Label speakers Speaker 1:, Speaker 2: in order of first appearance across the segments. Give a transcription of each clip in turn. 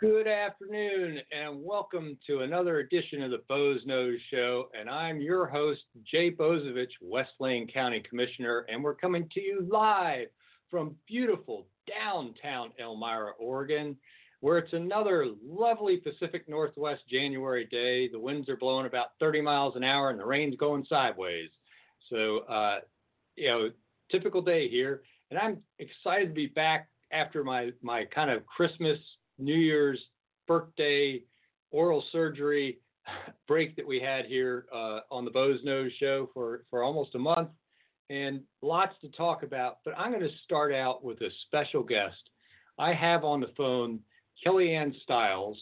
Speaker 1: Good afternoon, and welcome to another edition of the Boze Noze Show. And I'm your host, Jay Bozievich, West Lane County Commissioner, and we're coming to you live from beautiful downtown Elmira, Oregon, where it's another lovely Pacific Northwest January day. The winds are blowing about 30 miles an hour, and the rain's going sideways. So, uh, you know, typical day here, and I'm excited to be back after my my kind of Christmas New Year's birthday oral surgery break that we had here uh, on the Boze Noze Show for, for almost a month, and lots to talk about. But I'm going to start out with a special guest. I have on the phone KelliAnn Stiles,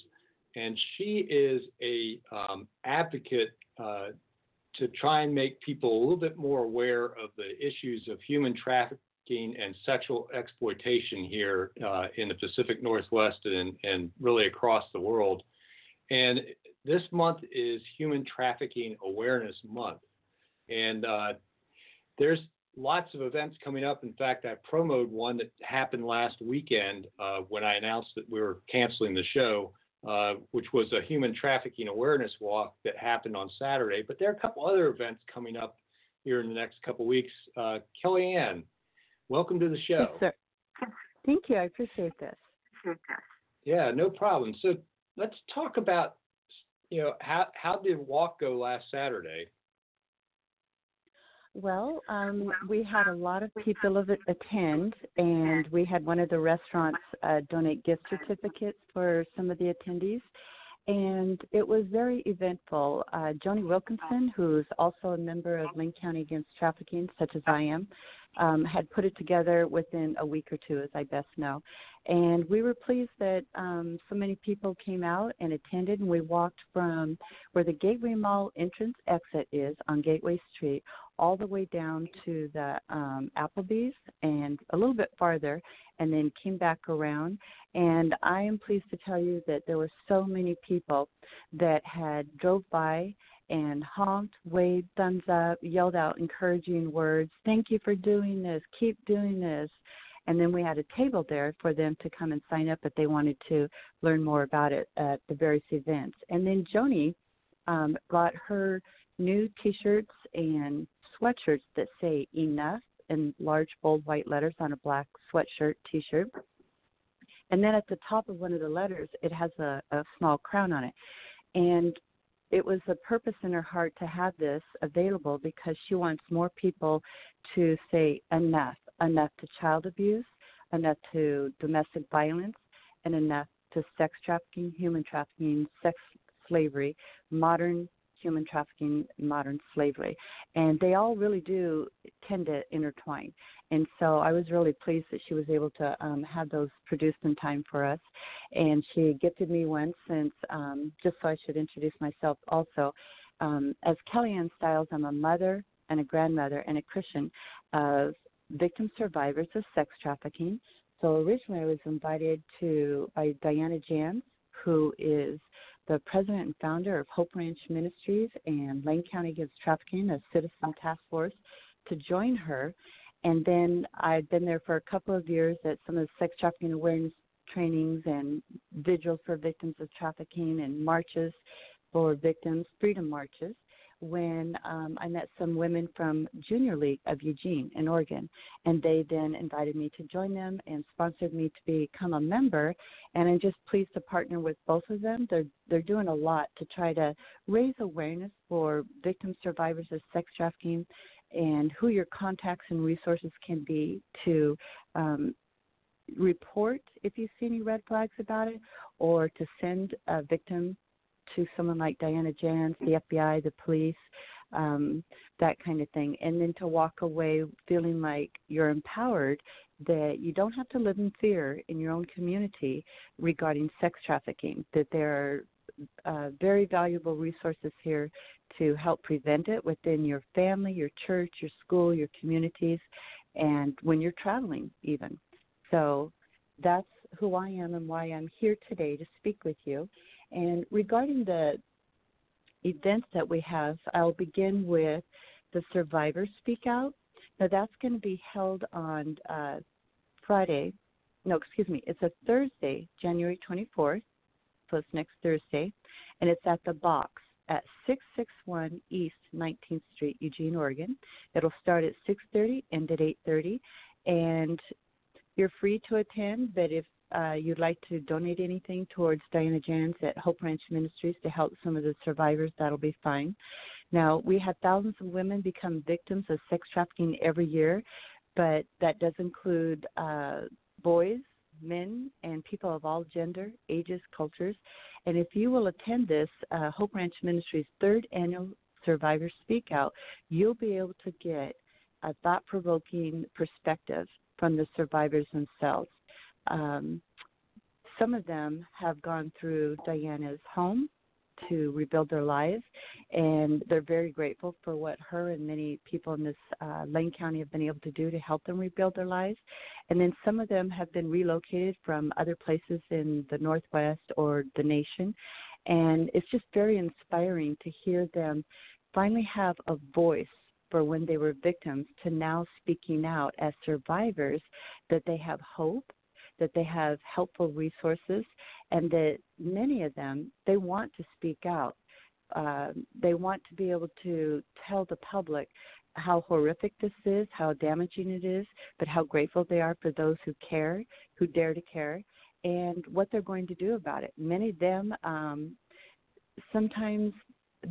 Speaker 1: and she is a um, advocate uh, to try and make people a little bit more aware of the issues of human trafficking and sexual exploitation here uh, in the Pacific Northwest and, and really across the world. And this month is Human Trafficking Awareness Month. And uh, there's lots of events coming up. In fact, I promoted one that happened last weekend uh, when I announced that we were canceling the show, uh, which was a human trafficking awareness walk that happened on Saturday. But there are a couple other events coming up here in the next couple weeks. Uh, KelliAnn, Welcome to the show.
Speaker 2: Yes, sir. Thank you. I appreciate this.
Speaker 1: Yeah, no problem. So let's talk about, you know, how how did walk go last Saturday?
Speaker 2: Well, um, we had a lot of people attend, and we had one of the restaurants uh, donate gift certificates for some of the attendees and it was very eventful. Uh, Joni Wilkinson, who's also a member of Lane County Against Trafficking, such as I am, um, had put it together within a week or two, as I best know. And we were pleased that um, so many people came out and attended, and we walked from where the Gateway Mall entrance exit is on Gateway Street all the way down to the um, Applebee's and a little bit farther, and then came back around. And I am pleased to tell you that there were so many people that had drove by and honked, waved, thumbs up, yelled out encouraging words. Thank you for doing this. Keep doing this. And then we had a table there for them to come and sign up if they wanted to learn more about it at the various events. And then Joni um, got her new T-shirts and sweatshirts that say enough in large bold white letters on a black sweatshirt T-shirt. And then at the top of one of the letters, it has a, a small crown on it. And it was a purpose in her heart to have this available because she wants more people to say enough, enough to child abuse, enough to domestic violence, and enough to sex trafficking, human trafficking, sex slavery, modern human trafficking, modern slavery. And they all really do tend to intertwine. And so I was really pleased that she was able to um, have those produced in time for us. And she gifted me one since, um, just so I should introduce myself also. Um, as KelliAnn Stiles, I'm a mother and a grandmother and a Christian of victim survivors of sex trafficking. So originally I was invited to by Diana Jans, who is the president and founder of Hope Ranch Ministries and Lane County Against Trafficking, a citizen task force, to join her. And then I've been there for a couple of years at some of the sex trafficking awareness trainings and vigils for victims of trafficking and marches for victims, freedom marches when um, I met some women from Junior League of Eugene in Oregon, and they then invited me to join them and sponsored me to become a member. And I'm just pleased to partner with both of them. They're they're doing a lot to try to raise awareness for victim survivors of sex trafficking and who your contacts and resources can be to um, report if you see any red flags about it, or to send a victim to someone like Diana Jans, the FBI, the police, um, that kind of thing, and then to walk away feeling like you're empowered that you don't have to live in fear in your own community regarding sex trafficking, that there are uh, very valuable resources here to help prevent it within your family, your church, your school, your communities, and when you're traveling, even. So that's who I am and why I'm here today to speak with you. And regarding the events that we have, I'll begin with the Survivors Speak Out. Now, that's going to be held on uh, Friday. No, excuse me. It's a Thursday, January 24th. So it's next Thursday. And it's at the box at 661 East 19th Street, Eugene, Oregon. It'll start at 6:30, end at 8:30, and you're free to attend. But if uh, you'd like to donate anything towards Diana Jans at Hope Ranch Ministries to help some of the survivors, that'll be fine. Now, we have thousands of women become victims of sex trafficking every year, but that does include uh, boys, men, and people of all gender, ages, cultures. And if you will attend this uh, Hope Ranch Ministries third annual Survivor Speak Out, you'll be able to get a thought provoking perspective from the survivors themselves. Um, some of them have gone through Diana's home to rebuild their lives, and they're very grateful for what her and many people in this uh, Lane County have been able to do to help them rebuild their lives. And then some of them have been relocated from other places in the Northwest or the nation, and it's just very inspiring to hear them finally have a voice for when they were victims to now speaking out as survivors that they have hope that they have helpful resources, and that many of them they want to speak out. Uh, they want to be able to tell the public how horrific this is, how damaging it is, but how grateful they are for those who care, who dare to care, and what they're going to do about it. Many of them um, sometimes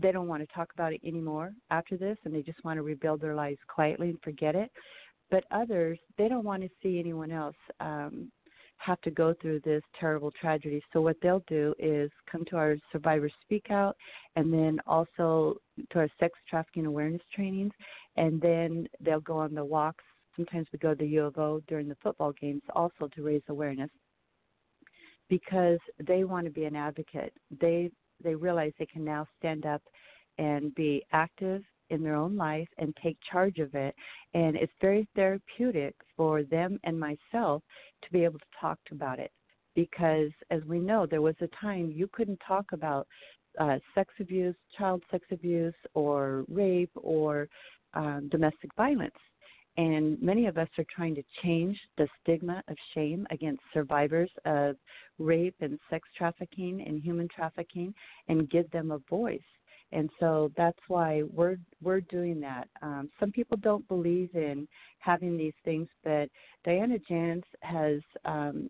Speaker 2: they don't want to talk about it anymore after this and they just want to rebuild their lives quietly and forget it but others they don't want to see anyone else um, have to go through this terrible tragedy. So what they'll do is come to our Survivor Speak Out, and then also to our sex trafficking awareness trainings, and then they'll go on the walks. Sometimes we go to the U of O during the football games also to raise awareness because they want to be an advocate. They they realize they can now stand up and be active in their own life and take charge of it. And it's very therapeutic for them and myself to be able to talk about it. Because as we know, there was a time you couldn't talk about uh, sex abuse, child sex abuse, or rape, or um, domestic violence. And many of us are trying to change the stigma of shame against survivors of rape and sex trafficking and human trafficking and give them a voice and so that's why we're we're doing that. Um, some people don't believe in having these things, but Diana Jans has um,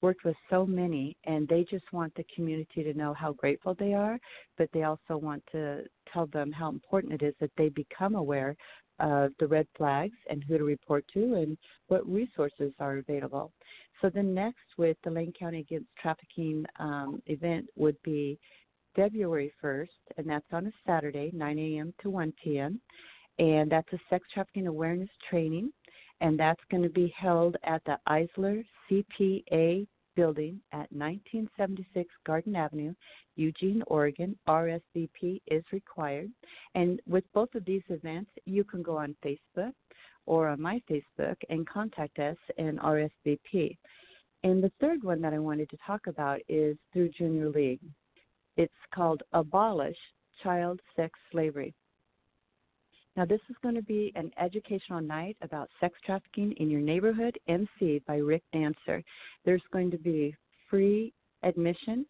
Speaker 2: worked with so many, and they just want the community to know how grateful they are, but they also want to tell them how important it is that they become aware of the red flags and who to report to and what resources are available. So the next with the Lane County Against Trafficking um, event would be February 1st, and that's on a Saturday, 9 a.m. to 1 p.m. And that's a sex trafficking awareness training, and that's going to be held at the Eisler CPA building at 1976 Garden Avenue, Eugene, Oregon. RSVP is required. And with both of these events, you can go on Facebook or on my Facebook and contact us and RSVP. And the third one that I wanted to talk about is through Junior League. It's called Abolish Child Sex Slavery. Now, this is going to be an educational night about sex trafficking in your neighborhood, MC by Rick Dancer. There's going to be free admission,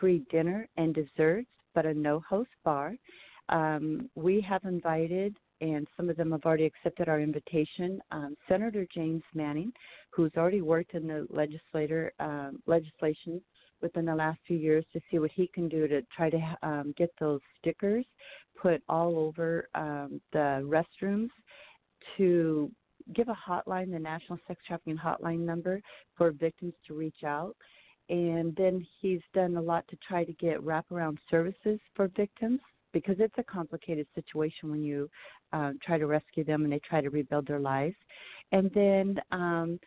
Speaker 2: free dinner and desserts, but a no host bar. Um, we have invited, and some of them have already accepted our invitation, um, Senator James Manning, who's already worked in the legislator um, legislation within the last few years to see what he can do to try to um, get those stickers put all over um, the restrooms to give a hotline, the National Sex Trafficking Hotline number, for victims to reach out. And then he's done a lot to try to get wraparound services for victims because it's a complicated situation when you uh, try to rescue them and they try to rebuild their lives. And then um,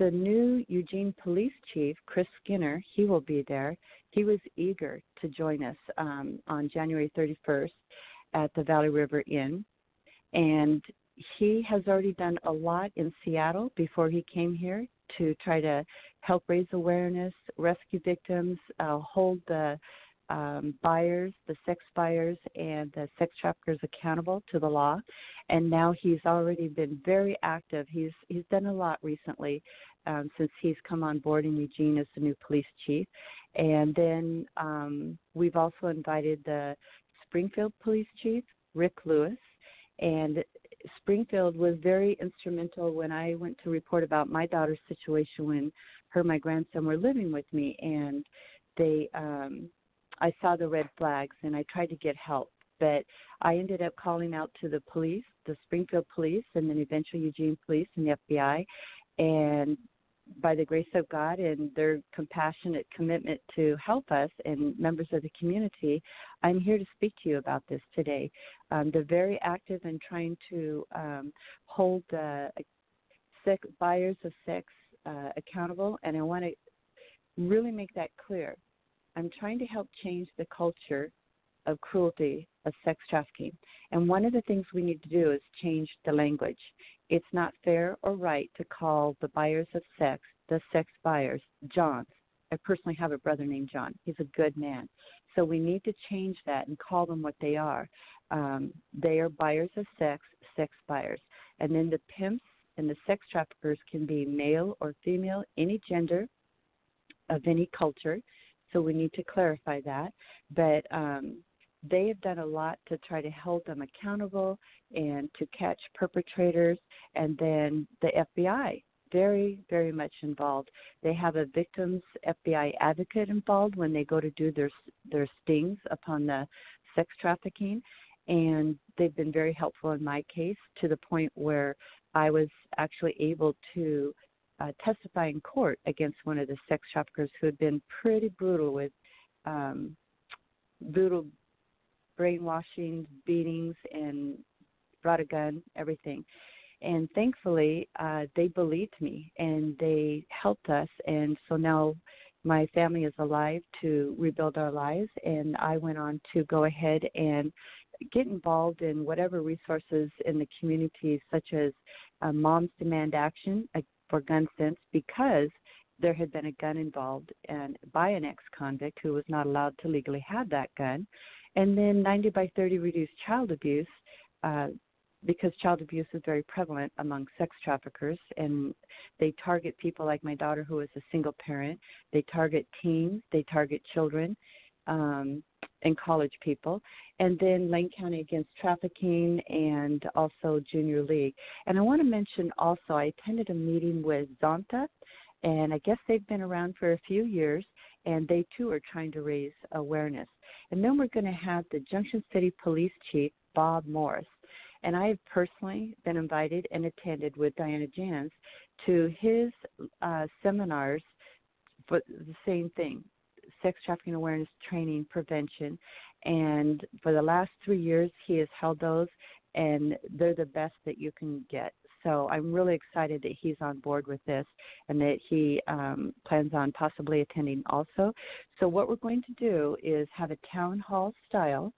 Speaker 2: the new Eugene police chief, Chris Skinner, he will be there. He was eager to join us um, on January 31st at the Valley River Inn. And he has already done a lot in Seattle before he came here to try to help raise awareness, rescue victims, uh, hold the um, buyers, the sex buyers, and the sex traffickers accountable to the law. And now he's already been very active. He's he's done a lot recently um, since he's come on board in Eugene as the new police chief. And then um, we've also invited the Springfield police chief, Rick Lewis, and Springfield was very instrumental when I went to report about my daughter's situation when her and my grandson were living with me, and they, um, I saw the red flags and I tried to get help, but I ended up calling out to the police, the Springfield police, and then eventually Eugene police and the FBI, and by the grace of God and their compassionate commitment to help us and members of the community, I'm here to speak to you about this today. Um, they're very active in trying to um, hold sex, buyers of sex uh, accountable, and I want to really make that clear. I'm trying to help change the culture of cruelty of sex trafficking. And one of the things we need to do is change the language. It's not fair or right to call the buyers of sex the sex buyers Johns. I personally have a brother named John. He's a good man. So we need to change that and call them what they are. Um, they are buyers of sex, sex buyers. And then the pimps and the sex traffickers can be male or female, any gender, of any culture. So we need to clarify that. But um, they have done a lot to try to hold them accountable and to catch perpetrators. And then the FBI, very, very much involved. They have a victims FBI advocate involved when they go to do their their stings upon the sex trafficking, and they've been very helpful in my case to the point where I was actually able to uh, testify in court against one of the sex traffickers who had been pretty brutal with um, brutal brainwashing, beatings, and brought a gun, everything. And thankfully, uh, they believed me and they helped us. And so now my family is alive to rebuild our lives. And I went on to go ahead and get involved in whatever resources in the community, such as uh, Moms Demand Action uh, for Gun Sense, because there had been a gun involved and by an ex-convict who was not allowed to legally have that gun, and then 90 by 30 reduced child abuse. Uh, because child abuse is very prevalent among sex traffickers and they target people like my daughter who is a single parent. They target teens they target children um, and college people. And then lane county against trafficking and also junior league. And i want to mention also i attended a meeting with zonta and i guess they've been around for a few years and they too are trying to raise awareness and then we're going to have the junction city police chief bob morris and I have personally been invited and attended with Diana Jans to his uh, seminars for the same thing sex trafficking awareness training prevention. And for the last three years, he has held those, and they're the best that you can get. So I'm really excited that he's on board with this and that he um, plans on possibly attending also. So, what we're going to do is have a town hall style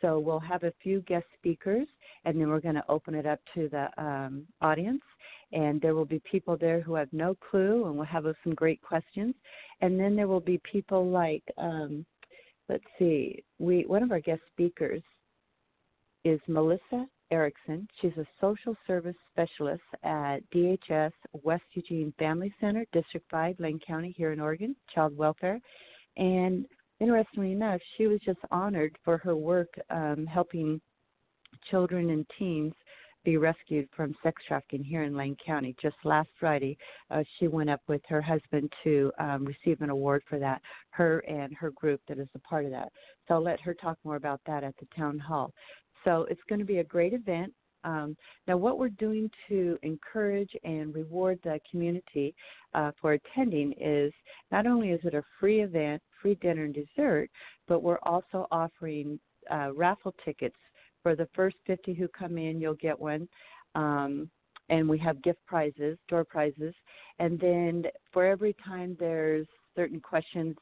Speaker 2: so we'll have a few guest speakers, and then we're going to open it up to the um, audience. And there will be people there who have no clue, and we'll have some great questions. And then there will be people like, um, let's see, we one of our guest speakers is Melissa Erickson. She's a social service specialist at DHS West Eugene Family Center, District 5, Lane County, here in Oregon, Child Welfare. And interestingly enough, she was just honored for her work um, helping children and teens be rescued from sex trafficking here in Lane County. Just last Friday, uh, she went up with her husband to um, receive an award for that, her and her group that is a part of that. So I'll let her talk more about that at the town hall. So it's going to be a great event. Um, now, what we're doing to encourage and reward the community uh, for attending is not only is it a free event, free dinner and dessert, but we're also offering uh, raffle tickets for the first 50 who come in. You'll get one. Um, and we have gift prizes, door prizes, and then for every time there's certain questions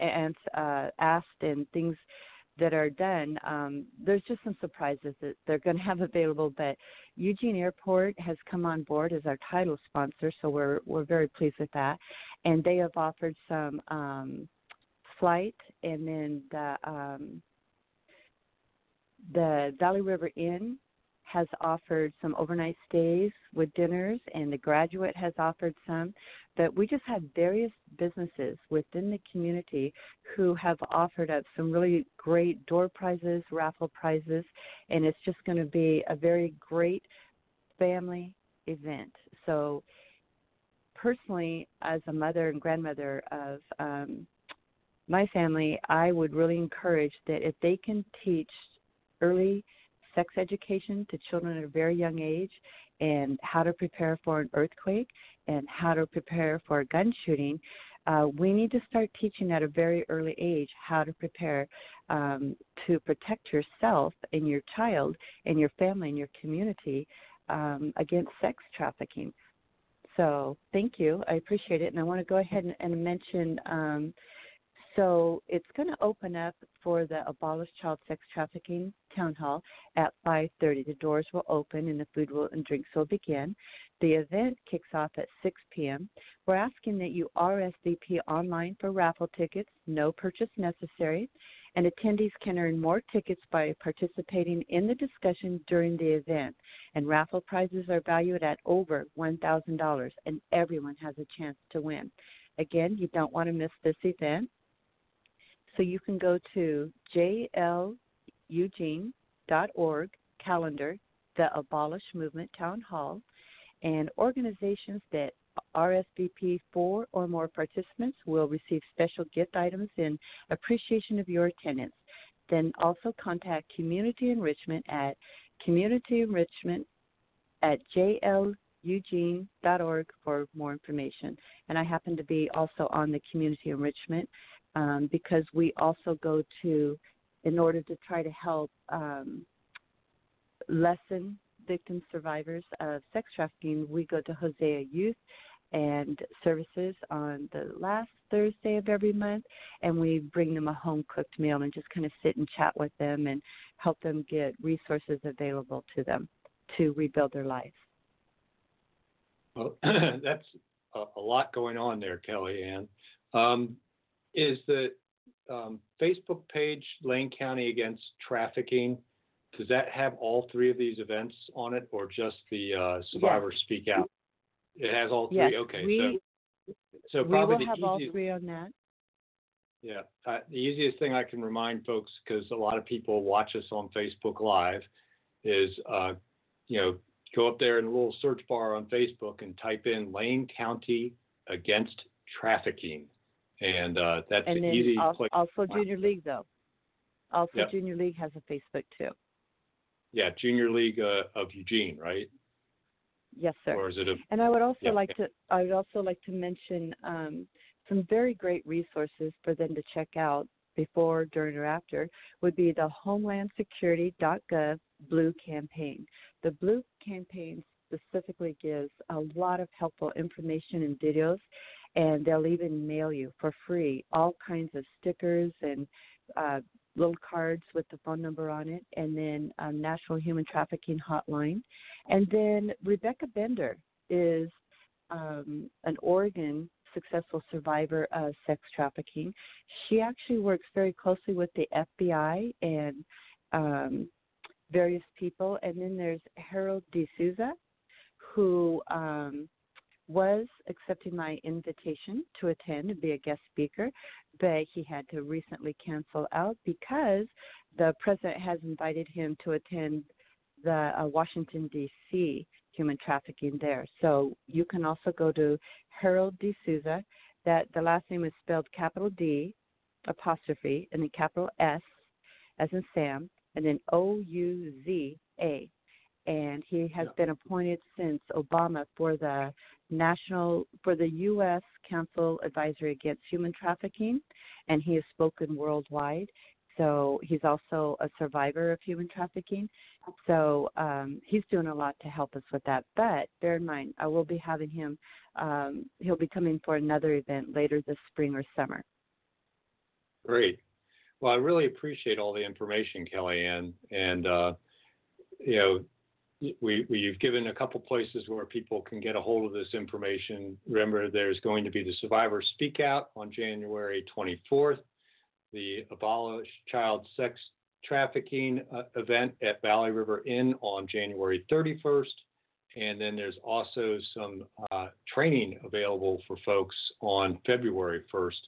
Speaker 2: and uh, asked and things that are done, um, there's just some surprises that they're going to have available. But Eugene Airport has come on board as our title sponsor, so we're we're very pleased with that. And they have offered some um, flight, and then the um, the Valley River Inn has offered some overnight stays with dinners, and the graduate has offered some. But we just have various businesses within the community who have offered up some really great door prizes, raffle prizes, and it's just going to be a very great family event. So, personally, as a mother and grandmother of um, my family, I would really encourage that if they can teach early sex education to children at a very young age and how to prepare for an earthquake and how to prepare for a gun shooting, uh, we need to start teaching at a very early age how to prepare um, to protect yourself and your child and your family and your community um, against sex trafficking. So, thank you. I appreciate it. And I want to go ahead and, and mention um, so it's going to open up for the Abolish Child Sex Trafficking Town Hall at 5:30. The doors will open and the food will, and drinks will begin. The event kicks off at 6 p.m. We're asking that you RSVP online for raffle tickets, no purchase necessary, and attendees can earn more tickets by participating in the discussion during the event. And raffle prizes are valued at over $1,000, and everyone has a chance to win. Again, you don't want to miss this event. So you can go to jleugene.org calendar, the Abolish Movement Town Hall, and organizations that RSVP four or more participants will receive special gift items in appreciation of your attendance. Then also contact Community Enrichment at Community Enrichment at jleugene.org for more information. And I happen to be also on the Community Enrichment um, because we also go to, in order to try to help um, lessen victim survivors of sex trafficking, we go to Hosea Youth and Services on the last Thursday of every month, and we bring them a home cooked meal and just kind of sit and chat with them and help them get resources available to them to rebuild their lives.
Speaker 1: Well, that's a, a lot going on there, KelliAnn. Um, is the um, Facebook page Lane County Against Trafficking? Does that have all three of these events on it, or just the uh, Survivors yes. Speak Out? It has all three.
Speaker 2: Yes,
Speaker 1: okay,
Speaker 2: we,
Speaker 1: so so probably
Speaker 2: we will
Speaker 1: the
Speaker 2: have
Speaker 1: easiest,
Speaker 2: all three on that.
Speaker 1: Yeah, uh, the easiest thing I can remind folks, because a lot of people watch us on Facebook Live, is uh, you know go up there in the little search bar on Facebook and type in Lane County Against Trafficking and uh, that's
Speaker 2: and
Speaker 1: an easy
Speaker 2: also, also Junior League though. Also. Junior League has a Facebook too.
Speaker 1: Yeah, Junior League uh, of Eugene, right?
Speaker 2: Yes, sir.
Speaker 1: Or is it a?
Speaker 2: And I would also
Speaker 1: yeah.
Speaker 2: like to. I would also like to mention um, some very great resources for them to check out before, during, or after. Would be the HomelandSecurity.gov Blue campaign. The Blue campaign specifically gives a lot of helpful information and videos and they'll even mail you for free all kinds of stickers and uh, little cards with the phone number on it, and then um, National Human Trafficking Hotline. And then Rebecca Bender is um, an Oregon successful survivor of sex trafficking. She actually works very closely with the FBI and um, various people. And then there's Harold D'Souza, who um, was accepting my invitation to attend and be a guest speaker, but he had to recently cancel out because the president has invited him to attend the uh, Washington D.C. human trafficking there. So you can also go to Harold D'Souza. That the last name is spelled capital D apostrophe and then capital S as in Sam and then O U Z A and he has been appointed since Obama for the national for the U.S. Council Advisory Against Human Trafficking, and he has spoken worldwide. So he's also a survivor of human trafficking. So um, he's doing a lot to help us with that. But bear in mind, I will be having him. Um, he'll be coming for another event later this spring or summer.
Speaker 1: Great. Well, I really appreciate all the information, KelliAnn, and uh, you know, we, we've given a couple places where people can get a hold of this information. Remember, there's going to be the Survivor Speak Out on January 24th, the Abolish Child Sex Trafficking uh, event at Valley River Inn on January 31st, and then there's also some uh, training available for folks on February 1st.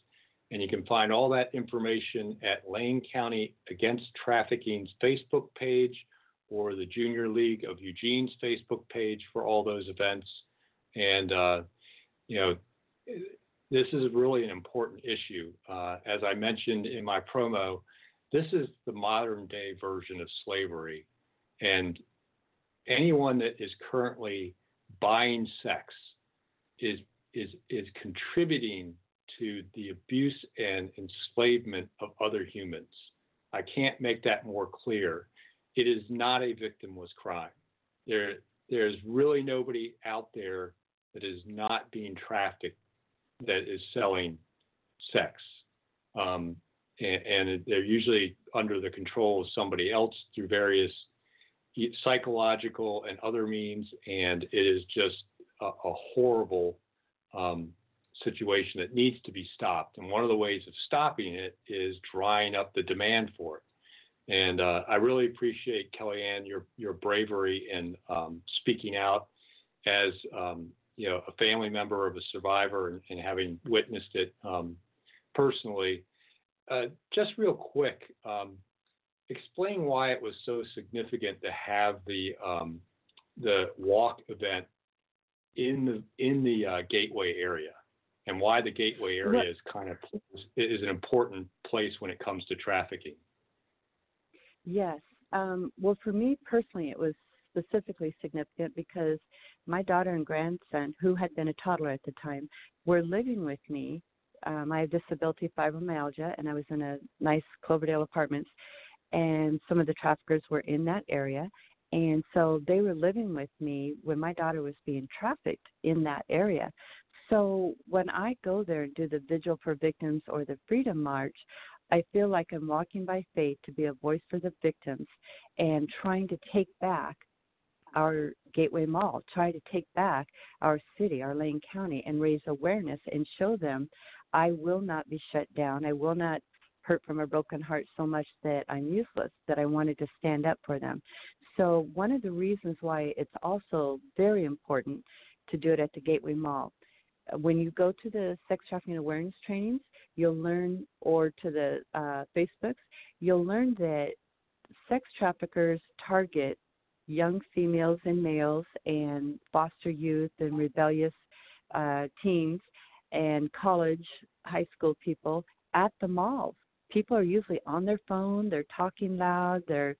Speaker 1: And you can find all that information at Lane County Against Trafficking's Facebook page or the Junior League of Eugene's Facebook page for all those events. And, uh, you know, this is really an important issue. Uh, as I mentioned in my promo, this is the modern day version of slavery. And anyone that is currently buying sex is, is, is contributing to the abuse and enslavement of other humans. I can't make that more clear it is not a victimless crime. There, there's really nobody out there that is not being trafficked that is selling sex. Um, and, and, they're usually under the control of somebody else through various psychological and other means. And it is just a, a horrible um, situation that needs to be stopped. And one of the ways of stopping it is drying up the demand for it. And uh, I really appreciate KelliAnn your your bravery in um, speaking out as um, you know a family member of a survivor and, and having witnessed it um, personally. Uh, just real quick, um, explain why it was so significant to have the um, the walk event in the in the uh, gateway area, and why the gateway area is kind of is an important place when it comes to trafficking.
Speaker 2: Yes. Um, well, for me personally, it was specifically significant because my daughter and grandson, who had been a toddler at the time, were living with me. Um, I have disability fibromyalgia, and I was in a nice Cloverdale apartments, and some of the traffickers were in that area. And so they were living with me when my daughter was being trafficked in that area. So when I go there and do the Vigil for Victims or the Freedom March, I feel like I'm walking by faith to be a voice for the victims and trying to take back our Gateway Mall, try to take back our city, our Lane County, and raise awareness and show them I will not be shut down. I will not hurt from a broken heart so much that I'm useless, that I wanted to stand up for them. So, one of the reasons why it's also very important to do it at the Gateway Mall. When you go to the sex trafficking awareness trainings, you'll learn, or to the uh, Facebooks, you'll learn that sex traffickers target young females and males and foster youth and rebellious uh, teens and college, high school people at the malls. People are usually on their phone, they're talking loud, they're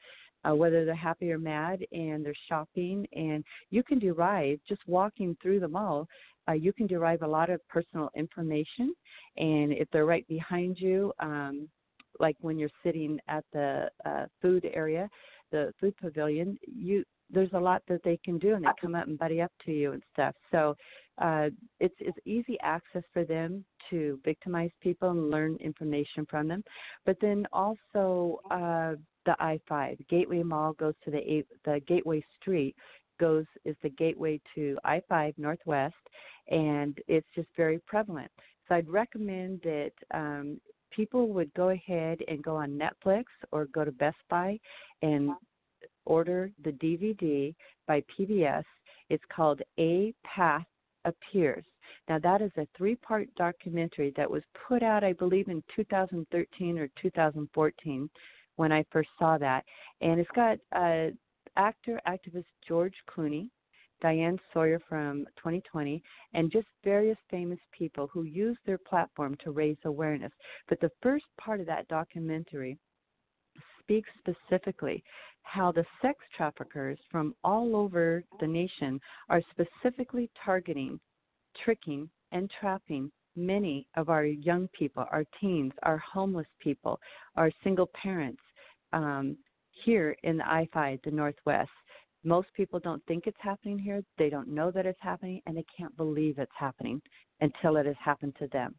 Speaker 2: uh, whether they're happy or mad, and they're shopping. And you can derive just walking through the mall uh, you can derive a lot of personal information. And if they're right behind you, um, like when you're sitting at the uh, food area, the food pavilion, you there's a lot that they can do, and they come up and buddy up to you and stuff. So uh, it's it's easy access for them to victimize people and learn information from them. But then also uh, the I-5 Gateway Mall goes to the the Gateway Street goes is the gateway to I-5 Northwest, and it's just very prevalent. So I'd recommend that um, people would go ahead and go on Netflix or go to Best Buy and order the DVD by PBS. It's called A Path Appears. Now, that is a three part documentary that was put out, I believe, in 2013 or 2014 when I first saw that. And it's got uh, actor activist George Clooney, Diane Sawyer from 2020, and just various famous people who use their platform to raise awareness. But the first part of that documentary speaks specifically how the sex traffickers from all over the nation are specifically targeting, tricking, and trapping many of our young people, our teens, our homeless people, our single parents um, here in the I 5, the Northwest. Most people don't think it's happening here. They don't know that it's happening, and they can't believe it's happening until it has happened to them.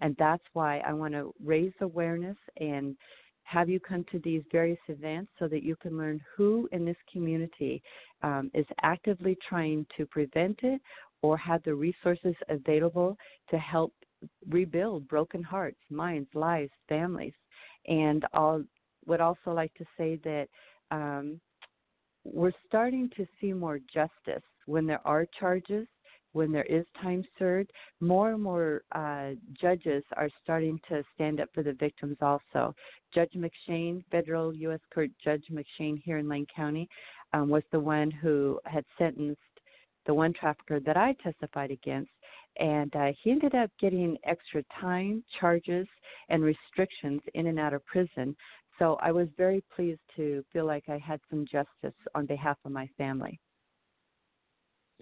Speaker 2: And that's why I want to raise awareness and have you come to these various events so that you can learn who in this community um, is actively trying to prevent it or have the resources available to help rebuild broken hearts, minds, lives, families. And I would also like to say that um, we're starting to see more justice when there are charges, when there is time served. More and more uh, judges are starting to stand up for the victims also. Judge McShane, federal U.S. Court Judge McShane here in Lane County, um, was the one who had sentenced the one trafficker that I testified against and uh, he ended up getting extra time, charges, and restrictions in and out of prison. So I was very pleased to feel like I had some justice on behalf of my family.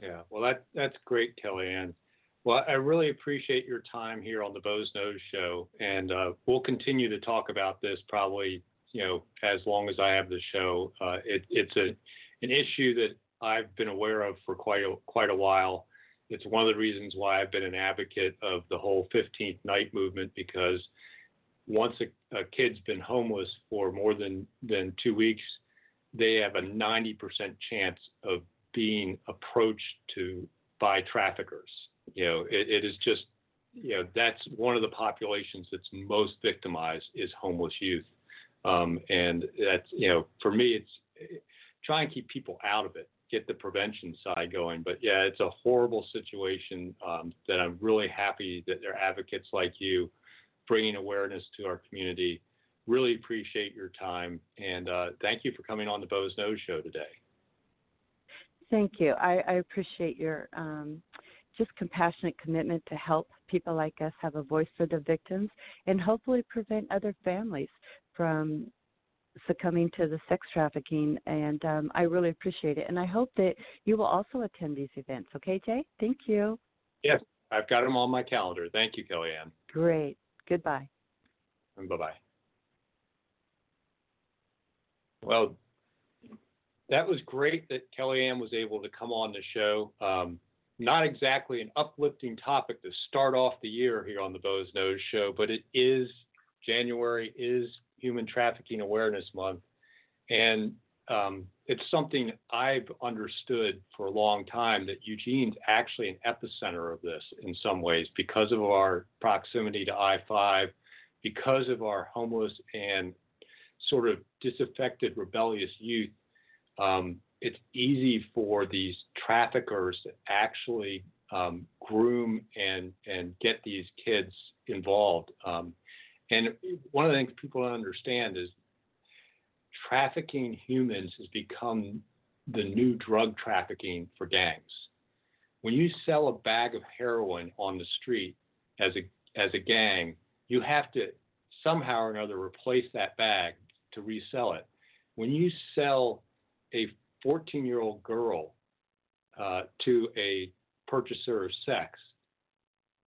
Speaker 1: Yeah, well, that that's great, KelliAnn. Well, I really appreciate your time here on the Boze Noze Show, and uh, we'll continue to talk about this probably, you know, as long as I have the show. Uh, it, it's a an issue that I've been aware of for quite a, quite a while it's one of the reasons why I've been an advocate of the whole 15th night movement because once a, a kid's been homeless for more than, than two weeks, they have a 90% chance of being approached to by traffickers. You know, it, it is just, you know, that's one of the populations that's most victimized is homeless youth. Um, and that's, you know, for me, it's try and keep people out of it get the prevention side going. But yeah, it's a horrible situation um, that I'm really happy that there are advocates like you bringing awareness to our community. Really appreciate your time and uh, thank you for coming on the Boze Noze Show today.
Speaker 2: Thank you. I, I appreciate your um, just compassionate commitment to help people like us have a voice for the victims and hopefully prevent other families from succumbing to the sex trafficking, and um, I really appreciate it. And I hope that you will also attend these events. Okay, Jay? Thank you.
Speaker 1: Yes, I've got them on my calendar. Thank you, KelliAnn.
Speaker 2: Great. Goodbye.
Speaker 1: And bye bye. Well, that was great that KelliAnn was able to come on the show. Um, not exactly an uplifting topic to start off the year here on the Boze Noze Show, but it is January is Human Trafficking Awareness Month, and um, it's something I've understood for a long time that Eugene's actually an epicenter of this in some ways because of our proximity to I 5, because of our homeless and sort of disaffected, rebellious youth. Um, it's easy for these traffickers to actually um, groom and, and get these kids involved. Um, and one of the things people don't understand is trafficking humans has become the new drug trafficking for gangs. When you sell a bag of heroin on the street as a as a gang, you have to somehow or another replace that bag to resell it. When you sell a 14 year old girl uh, to a purchaser of sex,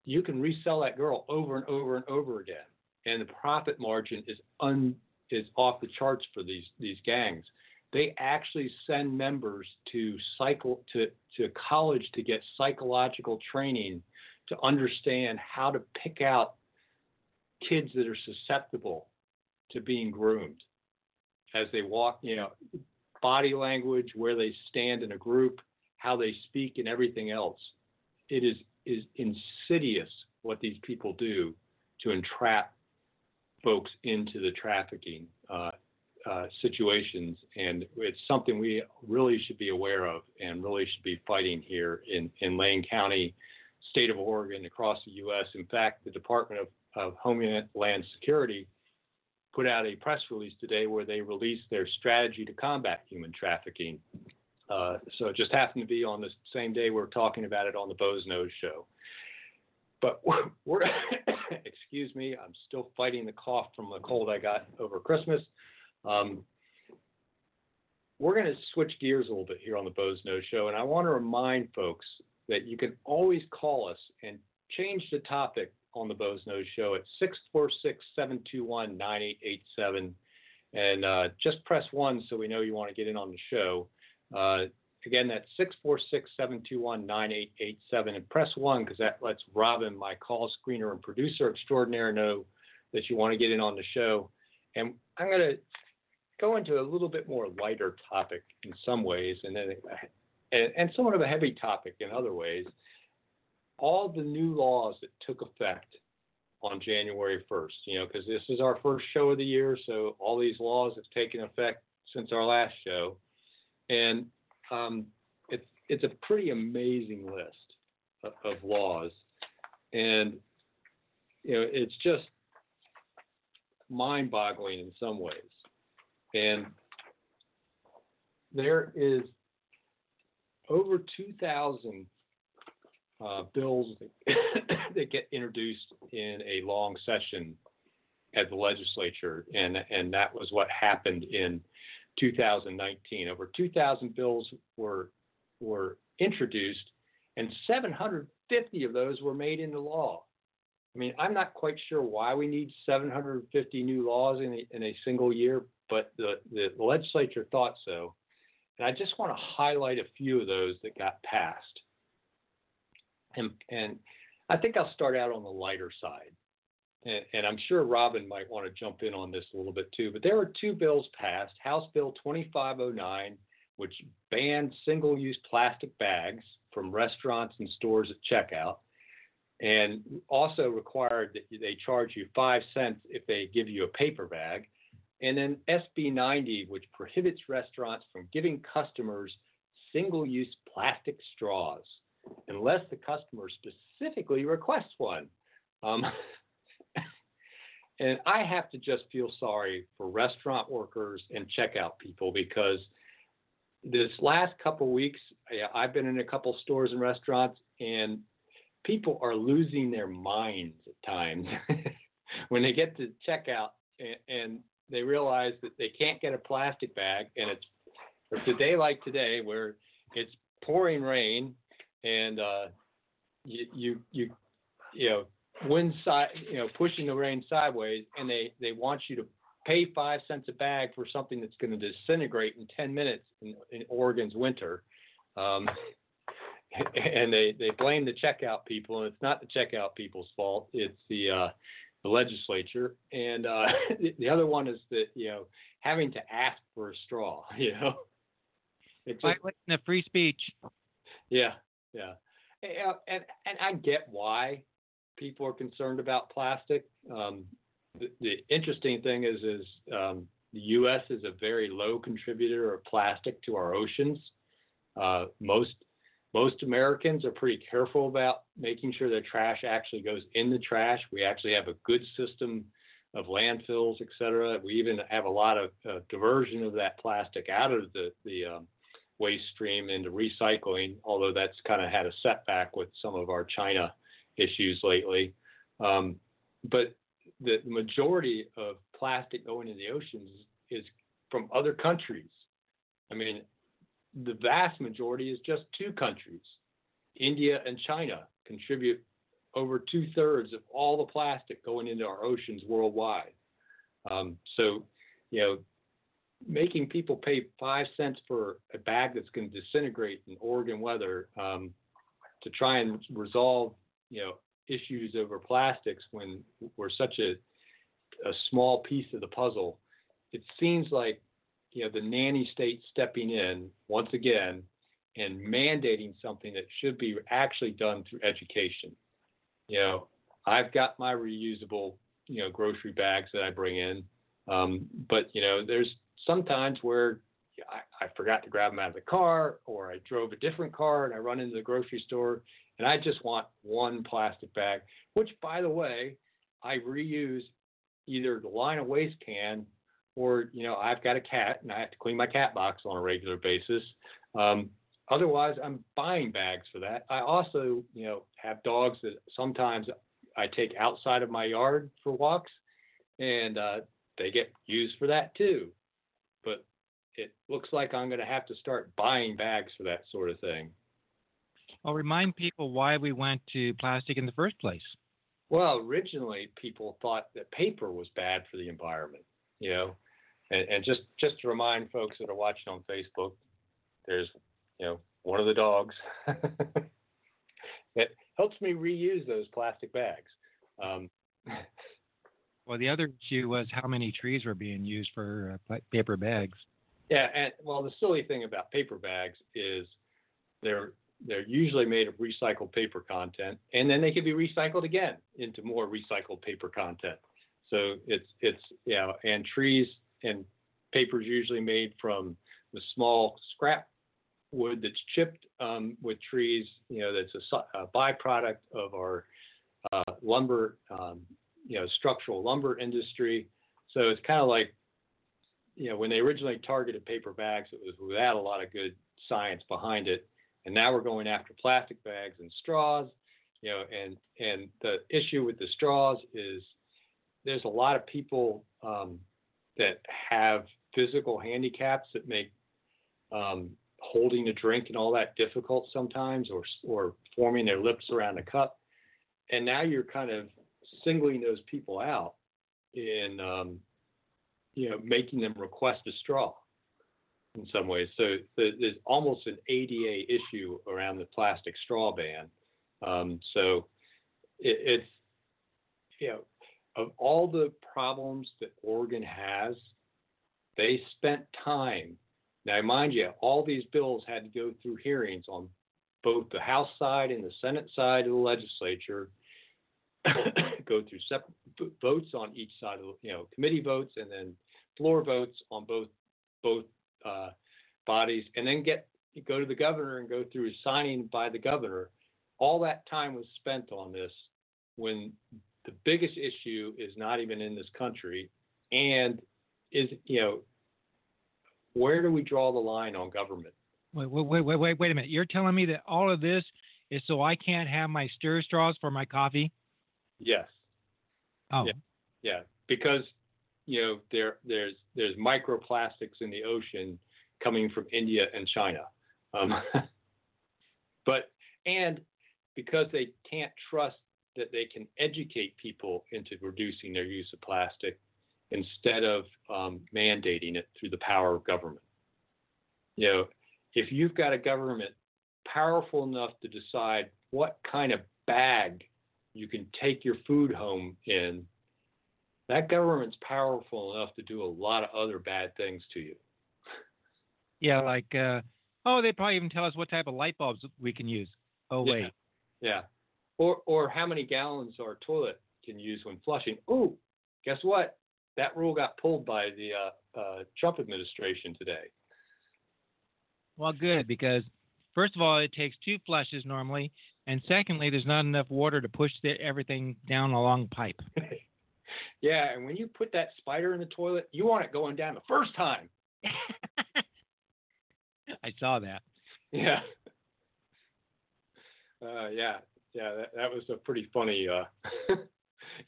Speaker 1: you can resell that girl over and over and over again and the profit margin is un is off the charts for these these gangs. They actually send members to cycle to, to college to get psychological training to understand how to pick out kids that are susceptible to being groomed as they walk, you know, body language, where they stand in a group, how they speak, and everything else. It is is insidious what these people do to entrap folks into the trafficking uh, uh, situations, and it's something we really should be aware of and really should be fighting here in, in Lane County, state of Oregon, across the U.S. In fact, the Department of, of Homeland Security put out a press release today where they released their strategy to combat human trafficking. Uh, so it just happened to be on the same day we're talking about it on the Boze Noze Show. But we're, excuse me, I'm still fighting the cough from the cold I got over Christmas. Um, we're going to switch gears a little bit here on the Boze Noze Show, and I want to remind folks that you can always call us and change the topic on the Boze Noze Show at 646 721 9887. And uh, just press one so we know you want to get in on the show. Uh, again, that's 646 721 9887. And press one because that lets Robin, my call screener and producer extraordinaire, know that you want to get in on the show. And I'm going to go into a little bit more lighter topic in some ways, and then and, and somewhat of a heavy topic in other ways. All the new laws that took effect on January 1st, you know, because this is our first show of the year, so all these laws have taken effect since our last show, and um, it's it's a pretty amazing list of, of laws, and you know, it's just mind-boggling in some ways. And there is over 2,000 uh, bills that, that, get introduced in a long session at the legislature, and and that was what happened in 2019. Over 2,000 bills were were introduced, and 750 of those were made into law. I mean, I'm not quite sure why we need 750 new laws in a, in a single year, but the, the legislature thought so. And I just want to highlight a few of those that got passed. And, and I think I'll start out on the lighter side. And, I'm sure Robin might want to jump in on this a little bit too. But there are two bills passed House Bill 2509, which banned single use plastic bags from restaurants and stores at checkout, and also required that they charge you five cents if they give you a paper bag. And then SB 90, which prohibits restaurants from giving customers single use plastic straws unless the customer specifically requests one. Um, and I have to just feel sorry for restaurant workers and checkout people because this last couple weeks, I've been in a couple stores and restaurants, and people are losing their minds at times when they get to checkout and, and they realize that they can't get a plastic bag, and it's it's a day like today where it's pouring rain and uh, you you you you know wind side you know pushing the rain sideways, and they they want you to pay five cents a bag for something that's going to disintegrate in 10 minutes in, in Oregon's winter. Um, and they, they blame the checkout people, and it's not the checkout people's fault. It's the uh, the legislature, and uh, the other one is that you know having to ask for a straw. You know,
Speaker 3: it's just, the free speech.
Speaker 1: Yeah, yeah, and and I get why people are concerned about plastic. Um, the, the, interesting thing is is um, the U.S. is a very low contributor of plastic to our oceans. Uh, most most Americans are pretty careful about making sure their trash actually goes in the trash. We actually have a good system of landfills, et cetera. We even have a lot of uh, diversion of that plastic out of the, the um, waste stream into recycling, although that's kind of had a setback with some of our China issues lately. Um, but the, majority of plastic going in the oceans is from other countries. I mean, the vast majority is just two countries. India and China contribute over two thirds of all the plastic going into our oceans worldwide. Um, so, you know, making people pay five cents for a bag that's going to disintegrate in Oregon weather um, to try and resolve, you know, issues over plastics when we're such a, a small piece of the puzzle, it seems like you know, the nanny state stepping in once again and mandating something that should be actually done through education. You know, I've got my reusable, you know, grocery bags that I bring in, um, but you know, there's sometimes where I, I forgot to grab them out of the car, or I drove a different car and I run into the grocery store and I just want one plastic bag, which, by the way, I reuse either the line of waste can or you know I've got a cat and I have to clean my cat box on a regular basis. Um, otherwise, I'm buying bags for that. I also you know have dogs that sometimes I take outside of my yard for walks, and uh, they get used for that too. It looks like I'm going to have to start buying bags for that sort of thing.
Speaker 3: I'll remind people why we went to plastic in the first place.
Speaker 1: Well, originally people thought that paper was bad for the environment, you know, and, and just just to remind folks that are watching on Facebook, there's you know one of the dogs that helps me reuse those plastic bags. Um,
Speaker 3: well, the other issue was how many trees were being used for uh, paper bags.
Speaker 1: Yeah, and well, the silly thing about paper bags is they're they're usually made of recycled paper content, and then they can be recycled again into more recycled paper content. So it's it's know, and trees and paper is usually made from the small scrap wood that's chipped um, with trees. You know, that's a, a byproduct of our uh, lumber, um, you know, structural lumber industry. So it's kind of like, you know, when they originally targeted paper bags, it was without a lot of good science behind it. And now we're going after plastic bags and straws, you know, and and the issue with the straws is there's a lot of people um, that have physical handicaps that make um, holding a drink and all that difficult sometimes, or or forming their lips around a cup. And now you're kind of singling those people out in um, you know making them request a straw in some ways. So there's almost an ADA issue around the plastic straw ban. Um, so it, it's, you know, of all the problems that Oregon has, they spent time. Now, mind you, all these bills had to go through hearings on both the House side and the Senate side of the legislature, go through separate votes on each side of, you know, committee votes and then floor votes on both both uh, bodies, and then get go to the governor and go through signing by the governor. All that time was spent on this when the biggest issue is not even in this country, and is you know where do we draw the line on government?
Speaker 3: Wait, wait, wait, wait, wait a minute. You're telling me that all of this is so I can't have my stir straws for my coffee?
Speaker 1: Yes.
Speaker 3: Oh.
Speaker 1: Yeah. yeah. Because you know there there's there's microplastics in the ocean coming from India and China. Um, but and because they can't trust that they can educate people into reducing their use of plastic instead of um, mandating it through the power of government. You know, if you've got a government powerful enough to decide what kind of bag you can take your food home in that government's powerful enough to do a lot of other bad things to you.
Speaker 3: Yeah, like uh, oh, they probably even tell us what type of light bulbs we can use. Oh
Speaker 1: yeah.
Speaker 3: wait.
Speaker 1: Yeah. Or or how many gallons our toilet can use when flushing. Oh, guess what? That rule got pulled by the uh, uh, Trump administration today.
Speaker 3: Well, good because first of all, it takes two flushes normally, and secondly, there's not enough water to push the, everything down a long pipe.
Speaker 1: Yeah, and when you put that spider in the toilet, you want it going down the first time.
Speaker 3: I saw that.
Speaker 1: Yeah. Uh, yeah, yeah, that, that was a pretty funny uh,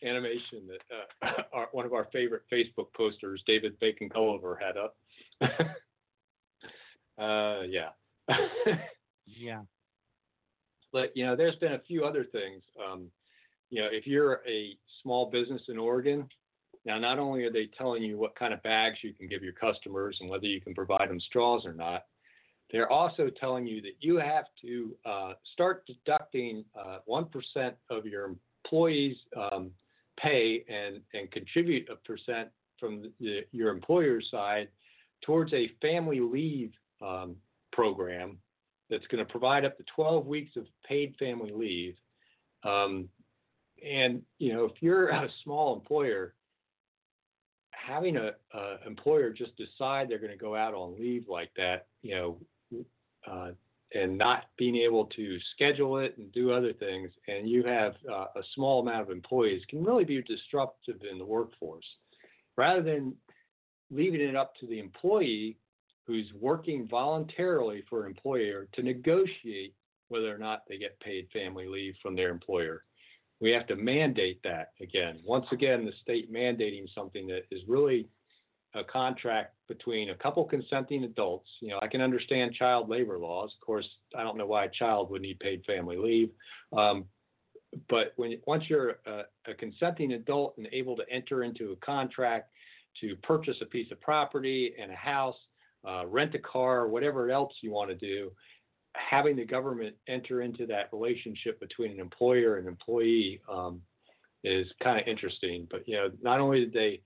Speaker 1: animation that uh, our, one of our favorite Facebook posters, David Bacon Gulliver, had up. uh, yeah.
Speaker 3: yeah.
Speaker 1: But you know, there's been a few other things. Um, you know, if you're a small business in Oregon, now not only are they telling you what kind of bags you can give your customers and whether you can provide them straws or not, they're also telling you that you have to uh, start deducting uh, 1% of your employees' um, pay and, and contribute a percent from the, your employer's side towards a family leave um, program that's going to provide up to 12 weeks of paid family leave. Um, and you know, if you're a small employer, having a, a employer just decide they're going to go out on leave like that, you know, uh, and not being able to schedule it and do other things, and you have uh, a small amount of employees, can really be disruptive in the workforce. Rather than leaving it up to the employee who's working voluntarily for an employer to negotiate whether or not they get paid family leave from their employer we have to mandate that again. Once again, the state mandating something that is really a contract between a couple consenting adults. You know, I can understand child labor laws. Of course, I don't know why a child would need paid family leave. Um, but when once you're a, a, consenting adult and able to enter into a contract to purchase a piece of property and a house, uh, rent a car, whatever else you want to do, having the government enter into that relationship between an employer and employee um, is kind of interesting. But you know, not only did they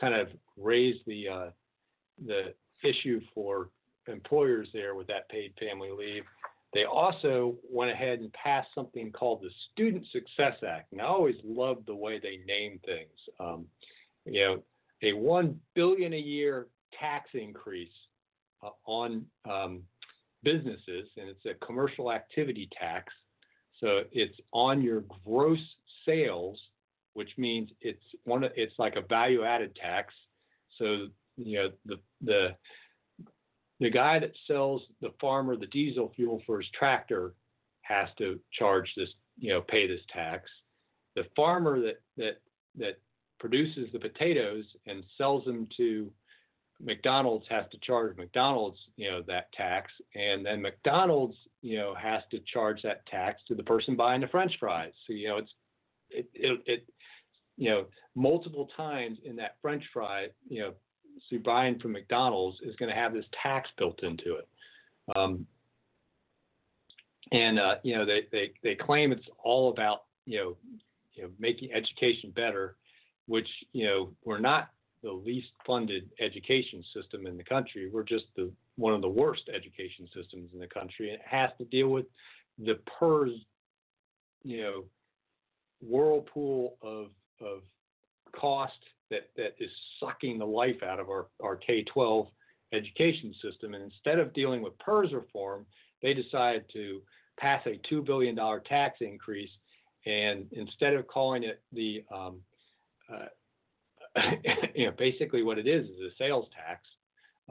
Speaker 1: kind of raise the uh, the issue for employers there with that paid family leave, they also went ahead and passed something called the Student Success Act. And I always loved the way they name things. Um, you know, a one billion a year tax increase uh, on um, businesses, and it's a commercial activity tax. So it's on your gross sales which means it's one it's like a value added tax. So you know the the the guy that sells the farmer the diesel fuel for his tractor has to charge this you know pay this tax. The farmer that that that produces the potatoes and sells them to McDonald's has to charge McDonald's, you know, that tax, and then McDonald's, you know, has to charge that tax to the person buying the French fries. So you know, it's it it, it you know, multiple times in that French fry, you know, so buying from McDonald's is going to have this tax built into it. Um, and uh, you know, they, they they claim it's all about you know, you know, making education better, which you know we're not the least funded education system in the country. We're just the one of the worst education systems in the country, and it has to deal with the PERS, you know, whirlpool of of cost that, that is sucking the life out of our, our K 12 education system. And instead of dealing with PERS reform, they decided to pass a $2 billion tax increase. And instead of calling it the, um, uh, you know, basically what it is is a sales tax.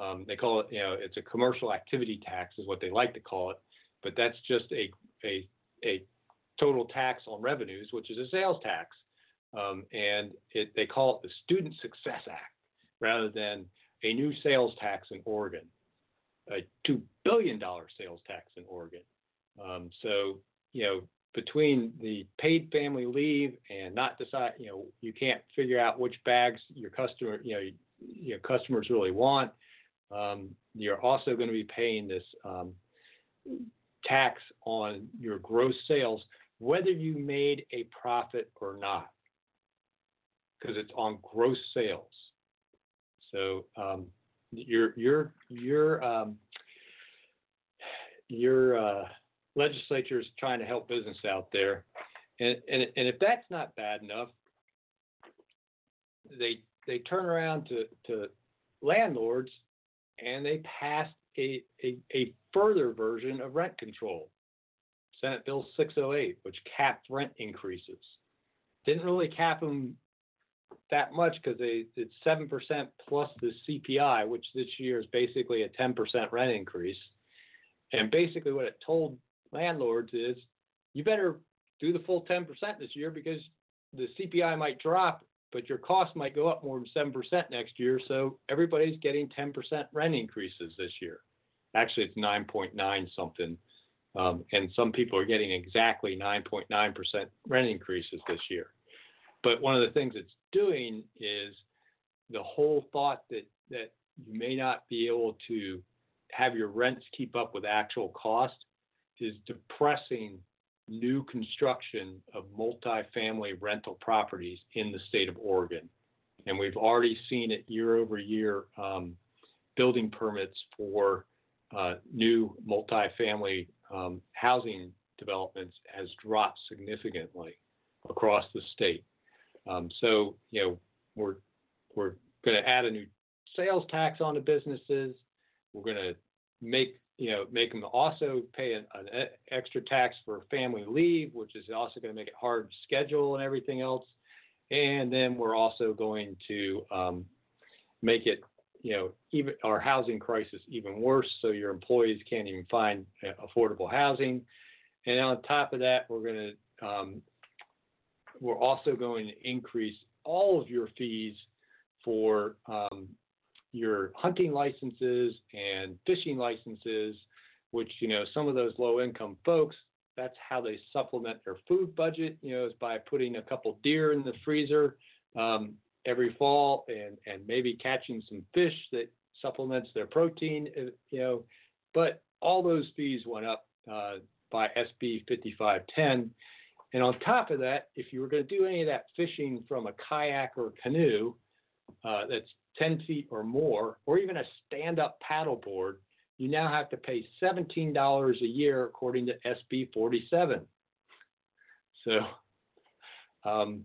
Speaker 1: Um, they call it, you know, it's a commercial activity tax, is what they like to call it. But that's just a, a, a total tax on revenues, which is a sales tax. Um, and it, they call it the Student Success Act rather than a new sales tax in Oregon, a $2 billion sales tax in Oregon. Um, so, you know, between the paid family leave and not decide, you know, you can't figure out which bags your customer, you know, your customers really want. Um, you're also going to be paying this um, tax on your gross sales, whether you made a profit or not because it's on gross sales. So um, your your your um, your uh, legislature is trying to help business out there, and, and and if that's not bad enough, they they turn around to to landlords and they passed a, a, a further version of rent control, Senate Bill 608, which capped rent increases. Didn't really cap them that much because they it's seven percent plus the CPI, which this year is basically a ten percent rent increase. And basically, what it told landlords is, you better do the full ten percent this year because the CPI might drop, but your cost might go up more than seven percent next year. So everybody's getting ten percent rent increases this year. Actually, it's nine point nine something. Um, and some people are getting exactly 9.9% rent increases this year. But one of the things it's doing is the whole thought that that you may not be able to have your rents keep up with actual cost is depressing new construction of multifamily rental properties in the state of Oregon. And we've already seen it year over year. Um, building permits for uh, new multifamily um, housing developments has dropped significantly across the state. Um, so, you know, we're we're going to add a new sales tax on the businesses. We're going to make you know make them also pay an, an, extra tax for family leave, which is also going to make it hard to schedule and everything else. And then we're also going to um, make it you know even our housing crisis even worse, so your employees can't even find uh, affordable housing. And on top of that, we're going to um, we're also going to increase all of your fees for um, your hunting licenses and fishing licenses, which you know some of those low income folks that's how they supplement their food budget. You know, is by putting a couple deer in the freezer um, every fall and and maybe catching some fish that supplements their protein. Uh, you know, but all those fees went up uh, by SB 5510. And on top of that, if you were going to do any of that fishing from a kayak or canoe uh, that's 10 feet or more, or even a stand up paddleboard, you now have to pay $17 a year according to SB 47. So, um,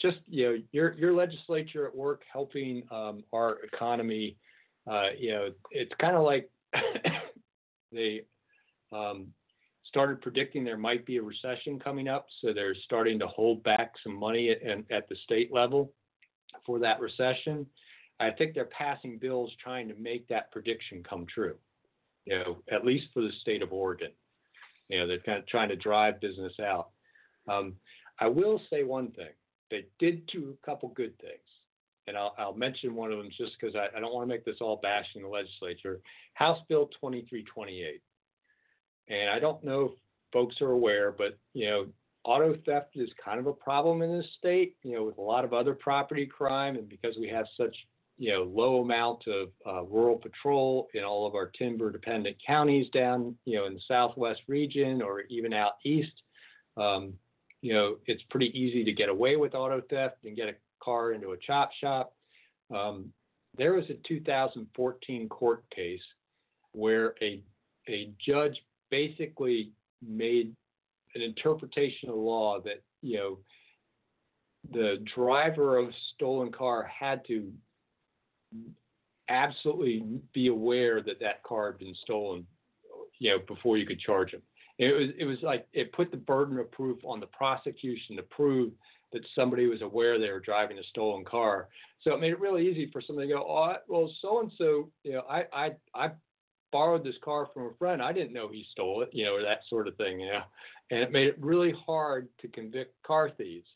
Speaker 1: just you know, your your legislature at work helping um, our economy. Uh, you know, it's kind of like they um, started predicting there might be a recession coming up, so they're starting to hold back some money at, at the state level for that recession. I think they're passing bills trying to make that prediction come true. You know, at least for the state of Oregon. You know, they're kind of trying to drive business out. Um, I will say one thing: they did do a couple good things, and I'll, I'll mention one of them just because I, I, don't want to make this all bashing the legislature. House Bill 2328, and I don't know if folks are aware, but you know, auto theft is kind of a problem in this state. You know, with a lot of other property crime, and because we have such you know, low amount of uh, rural patrol in all of our timber dependent counties down, you know, in the southwest region or even out east. Um, you know, it's pretty easy to get away with auto theft and get a car into a chop shop. Um, there was a 2014 court case where a a judge basically made an interpretation of law that you know the driver of stolen car had to absolutely be aware that that car had been stolen, you know, before you could charge him. It was it was like it put the burden of proof on the prosecution to prove that somebody was aware they were driving a stolen car. So it made it really easy for somebody to go, oh, well, so and so, you know, I I I borrowed this car from a friend. I didn't know he stole it, you know, or that sort of thing, you know. And it made it really hard to convict car thieves.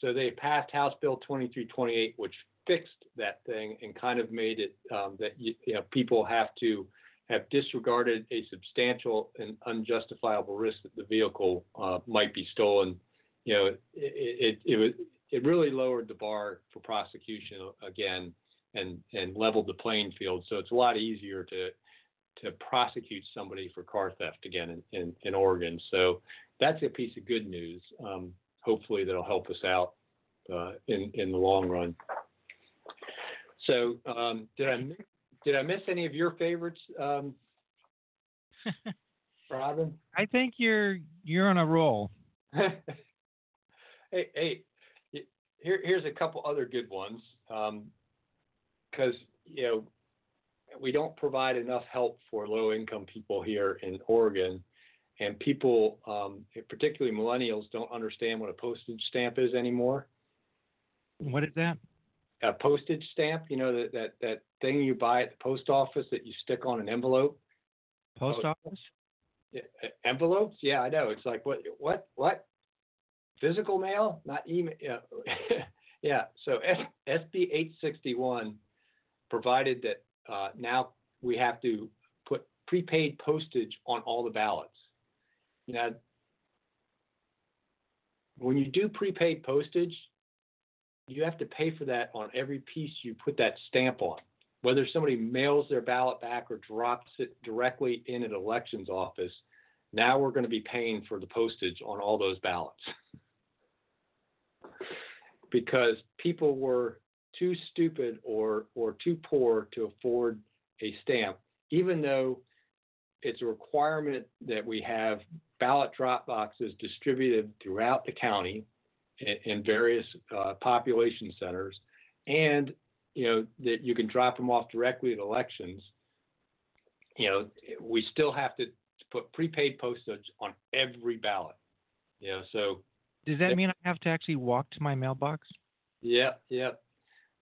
Speaker 1: So they passed House Bill 2328, which fixed that thing and kind of made it um, that you, you, know people have to have disregarded a substantial and unjustifiable risk that the vehicle uh, might be stolen. You know, it, it, it, was, it really lowered the bar for prosecution again and, and leveled the playing field. So it's a lot easier to to prosecute somebody for car theft again in, in, in Oregon. So that's a piece of good news. Um, hopefully that'll help us out uh, in in the long run. So um, did I did I miss any of your favorites, um, Robin?
Speaker 3: I think you're you're on a roll.
Speaker 1: hey, hey, here here's a couple other good ones because um, you know we don't provide enough help for low income people here in Oregon. And people, um, particularly millennials, don't understand what a postage stamp is anymore.
Speaker 3: What is that?
Speaker 1: a postage stamp, you know, that, that, that thing you buy at the post office that you stick on an envelope.
Speaker 3: Post oh, office?
Speaker 1: Yeah, envelopes? Yeah, I know. It's like, what, what, what? Physical mail, not email. Yeah. yeah. So SB 861 provided that uh, now we have to put prepaid postage on all the ballots. Know, when you do prepaid postage, you have to pay for that on every piece you put that stamp on. Whether somebody mails their ballot back or drops it directly in an elections office, now we're going to be paying for the postage on all those ballots. because people were too stupid or, or too poor to afford a stamp, even though it's a requirement that we have ballot drop boxes distributed throughout the county in, in various uh, population centers, and you know that you can drop them off directly at elections. You know, we still have to put prepaid postage on every ballot. You know, so
Speaker 3: does that mean I have to actually walk to my mailbox?
Speaker 1: Yeah, yeah,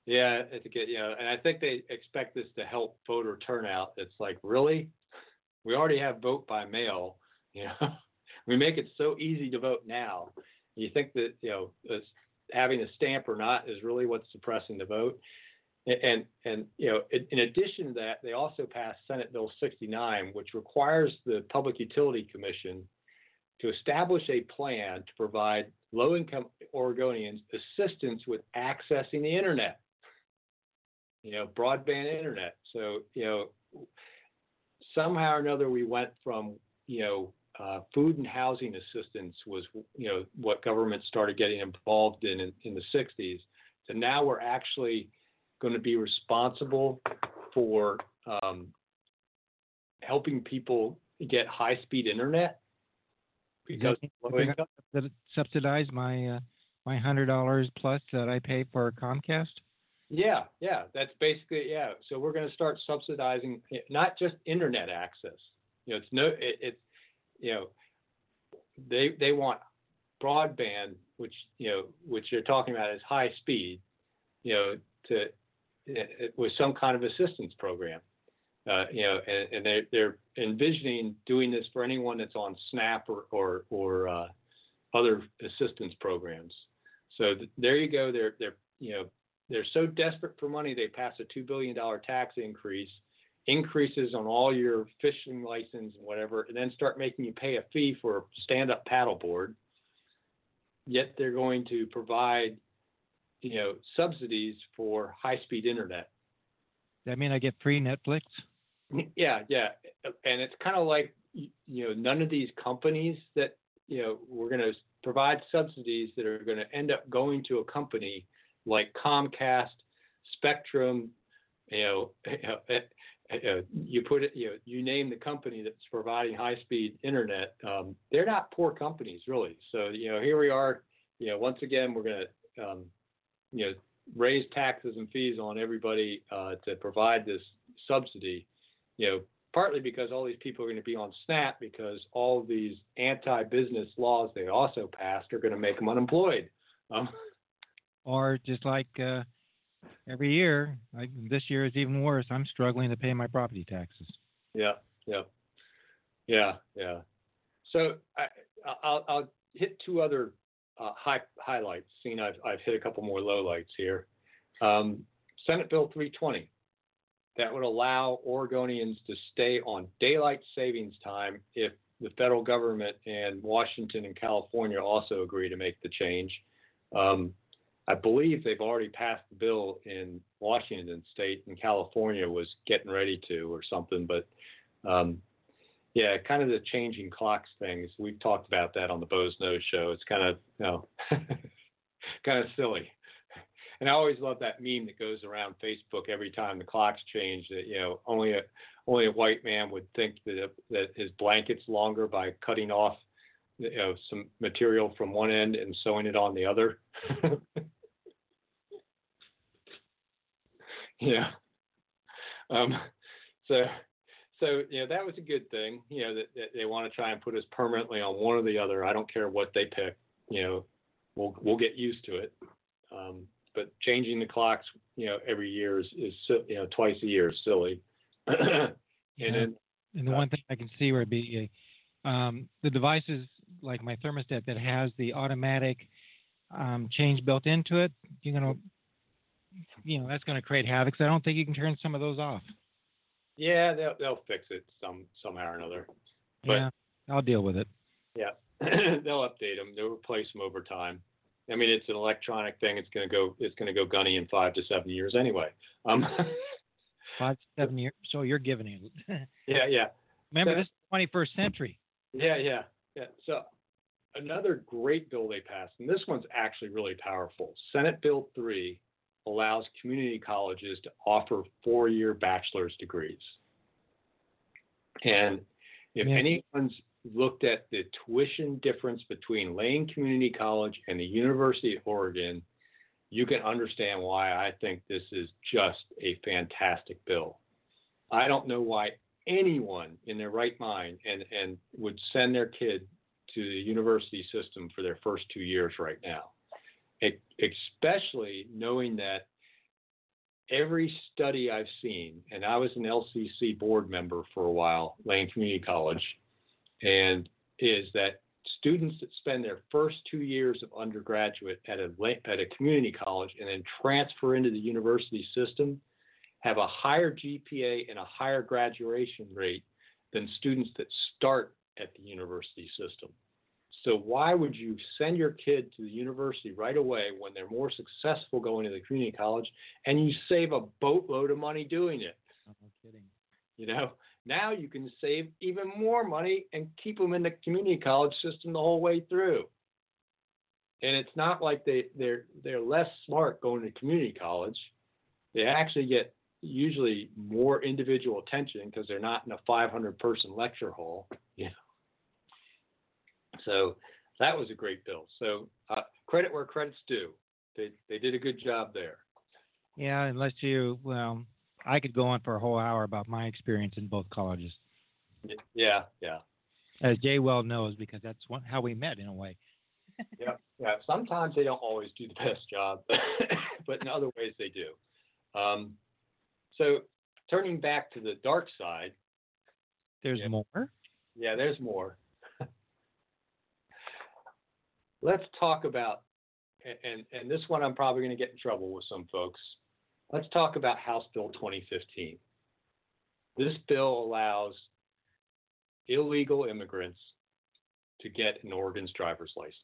Speaker 1: yeah. I think it, you know, and I think they expect this to help voter turnout. It's like really, we already have vote by mail. You know, we make it so easy to vote now you think that you know having a stamp or not is really what's suppressing the vote. and and you know, in, in addition to that, they also passed Senate Bill 69, which requires the Public Utility Commission to establish a plan to provide low-income Oregonians assistance with accessing the internet. You know, broadband internet. So you know, somehow or another, we went from you know uh, food and housing assistance was you know what government started getting involved in in, in the 60s to now we're actually going to be responsible for um, helping people get high speed internet because
Speaker 3: subsidize my uh, my hundred dollars plus that I pay for Comcast.
Speaker 1: Yeah, yeah, that's basically yeah. So we're going to start subsidizing eh, not just internet access. You know, it's no, it, it's you know, they they want broadband, which you know, which you're talking about is high speed, you know, to with some kind of assistance program. Uh, you know, and, and they're, they're envisioning doing this for anyone that's on SNAP or or, or uh, other assistance programs. So th- there you go. They're they're you know they're so desperate for money they pass a two billion dollar tax increase, increases on all your fishing license and whatever, and then start making you pay a fee for a stand up paddleboard. Yet they're going to provide you know, subsidies for high-speed internet.
Speaker 3: That mean I get free Netflix?
Speaker 1: Yeah, yeah, and it's kind of like you know, none of these companies that you know we're going to provide subsidies that are going to end up going to a company like Comcast, Spectrum, you know, you put it, you know, you name the company that's providing high-speed internet. Um, they're not poor companies, really. So you know, here we are. You know, once again, we're going to um, you know, raise taxes and fees on everybody uh, to provide this subsidy, you know, partly because all these people are going to be on SNAP because all these anti-business laws they also passed are going to make them unemployed. Um,
Speaker 3: or just like uh, every year, this year is even worse. I'm struggling to pay my property taxes.
Speaker 1: Yeah, yeah, yeah, yeah. So I, I'll, I'll hit two other uh, high, highlights, seeing I've, I've hit a couple more lowlights here. Um, Senate Bill 320, that would allow Oregonians to stay on daylight savings time if the federal government and Washington and California also agree to make the change. Um, I believe they've already passed the bill in Washington state, and California was getting ready to or something. But um, yeah, kind of the changing clocks things. We've talked about that on the Boze Noze show. It's kind of, you know, kind of silly. And I always love that meme that goes around Facebook every time the clocks change. That you know, only a only a white man would think that that his blanket's longer by cutting off, you know, some material from one end and sewing it on the other. yeah. Um, so so you know that was a good thing. You know that, that they want to try and put us permanently on one or the other. I don't care what they pick. You know, we'll we'll get used to it. Um, but changing the clocks, you know, every year is, is you know twice a year is silly. and
Speaker 3: yeah. then, and the uh, one thing I can see would be um, the devices like my thermostat that has the automatic um, change built into it. You're gonna, you know, that's gonna create havoc. So I don't think you can turn some of those off.
Speaker 1: Yeah, they'll they'll fix it some somehow or another. But,
Speaker 3: yeah, I'll deal with it.
Speaker 1: Yeah, they'll update them. They'll replace them over time. I mean, it's an electronic thing. It's going to go. It's going to go gunny in five to seven years anyway. Um,
Speaker 3: five to seven years. So you're giving it.
Speaker 1: yeah, yeah.
Speaker 3: Remember, so, this is 21st century.
Speaker 1: Yeah, yeah, yeah. So another great bill they passed, and this one's actually really powerful. Senate Bill three allows community colleges to offer four year bachelor's degrees. And if yeah. anyone's looked at the tuition difference between Lane Community College and the University of Oregon, you can understand why I think this is just a fantastic bill. I don't know why anyone in their right mind and, and would send their kid to the university system for their first two years right now especially knowing that every study I've seen, and I was an LCC board member for a while, Lane Community College, and is that students that spend their first two years of undergraduate at a at a community college and then transfer into the university system have a higher GPA and a higher graduation rate than students that start at the university system. So why would you send your kid to the university right away when they're more successful going to the community college and you save a boatload of money doing it?
Speaker 3: No kidding.
Speaker 1: You know, now you can save even more money and keep them in the community college system the whole way through. And it's not like they, they're they're less smart going to community college. They actually get usually more individual attention because they're not in a 500 person lecture hall. You. So that was a great bill. So uh, credit where credit's due. They they did a good job there.
Speaker 3: Yeah, unless you well, I could go on for a whole hour about my experience in both colleges.
Speaker 1: Yeah, yeah.
Speaker 3: As Jay well knows, because that's one, how we met in a way.
Speaker 1: yeah, yeah. Sometimes they don't always do the best job, but in other ways they do. Um, so turning back to the dark side.
Speaker 3: There's
Speaker 1: yeah,
Speaker 3: more.
Speaker 1: Yeah, there's more. Let's talk about, and and this one I'm probably going to get in trouble with some folks. Let's talk about House Bill 2015. This bill allows illegal immigrants to get an Oregon's driver's license.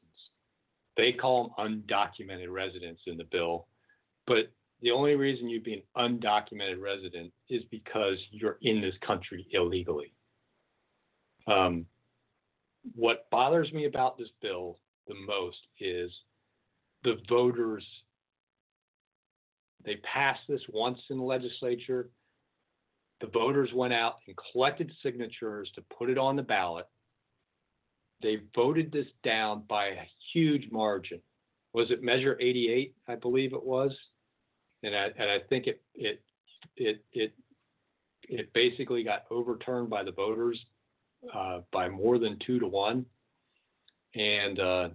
Speaker 1: They call them undocumented residents in the bill, but the only reason you'd be an undocumented resident is because you're in this country illegally. Um, what bothers me about this bill the most is the voters. They passed this once in the legislature. The voters went out and collected signatures to put it on the ballot. They voted this down by a huge margin. Was it Measure 88? I believe it was and I and I think it it it it it basically got overturned by the voters uh, by more than two to one, and uh,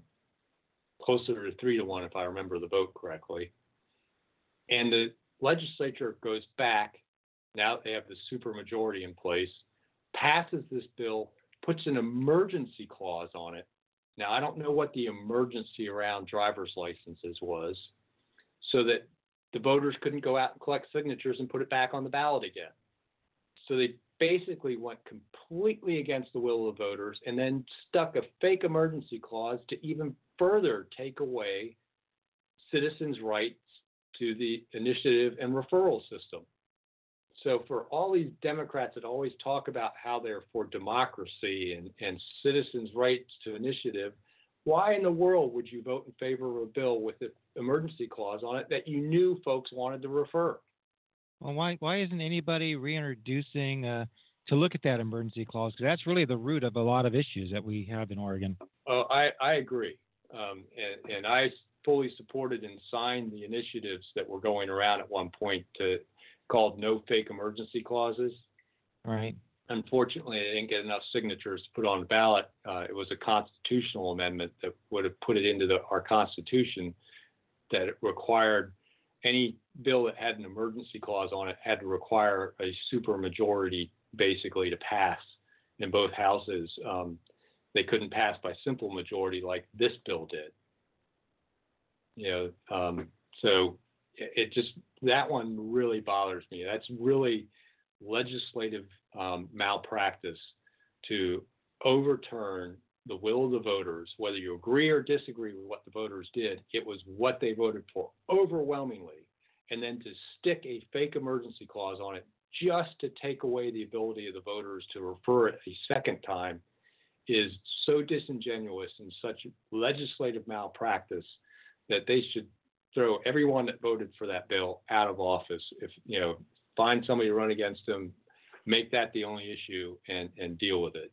Speaker 1: closer to three to one if I remember the vote correctly. And the legislature goes back. Now they have the supermajority in place, passes this bill, puts an emergency clause on it. Now I don't know what the emergency around driver's licenses was, so that the voters couldn't go out and collect signatures and put it back on the ballot again. So they basically went completely against the will of the voters and then stuck a fake emergency clause to even further take away citizens' rights to the initiative and referral system. So for all these Democrats that always talk about how they're for democracy and, and citizens' rights to initiative, why in the world would you vote in favor of a bill with an emergency clause on it that you knew folks wanted to refer?
Speaker 3: Well, why why isn't anybody reintroducing uh, to look at that emergency clause? Because that's really the root of a lot of issues that we have in Oregon.
Speaker 1: Oh, I I agree, um, and and I fully supported and signed the initiatives that were going around at one point to called no fake emergency clauses.
Speaker 3: Right.
Speaker 1: Unfortunately, they didn't get enough signatures to put on the ballot. Uh, it was a constitutional amendment that would have put it into the, our Constitution that it required any bill that had an emergency clause on it had to require a supermajority basically to pass in both houses. Um, they couldn't pass by simple majority like this bill did. You know, um, so it, just that one really bothers me. That's really legislative um, malpractice to overturn the will of the voters, whether you agree or disagree with what the voters did, it was what they voted for overwhelmingly. And then to stick a fake emergency clause on it just to take away the ability of the voters to refer it a second time is so disingenuous and such legislative malpractice that they should throw everyone that voted for that bill out of office. If you know, find somebody to run against them, make that the only issue, and and deal with it.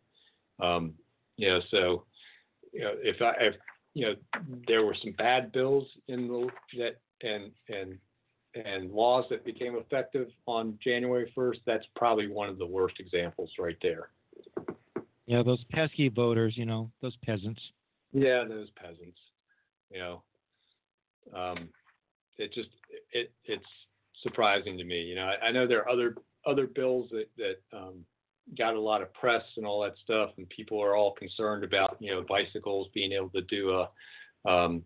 Speaker 1: Um, you know, so you know, if I if you know there were some bad bills in the that and and and laws that became effective on January 1st, that's probably one of the worst examples right there.
Speaker 3: Yeah, those pesky voters, you know, those peasants.
Speaker 1: Yeah, those peasants. You know, um, it just it it's surprising to me. You know, I, I know there are other other bills that that um, got a lot of press and all that stuff, and people are all concerned about you know bicycles being able to do a um,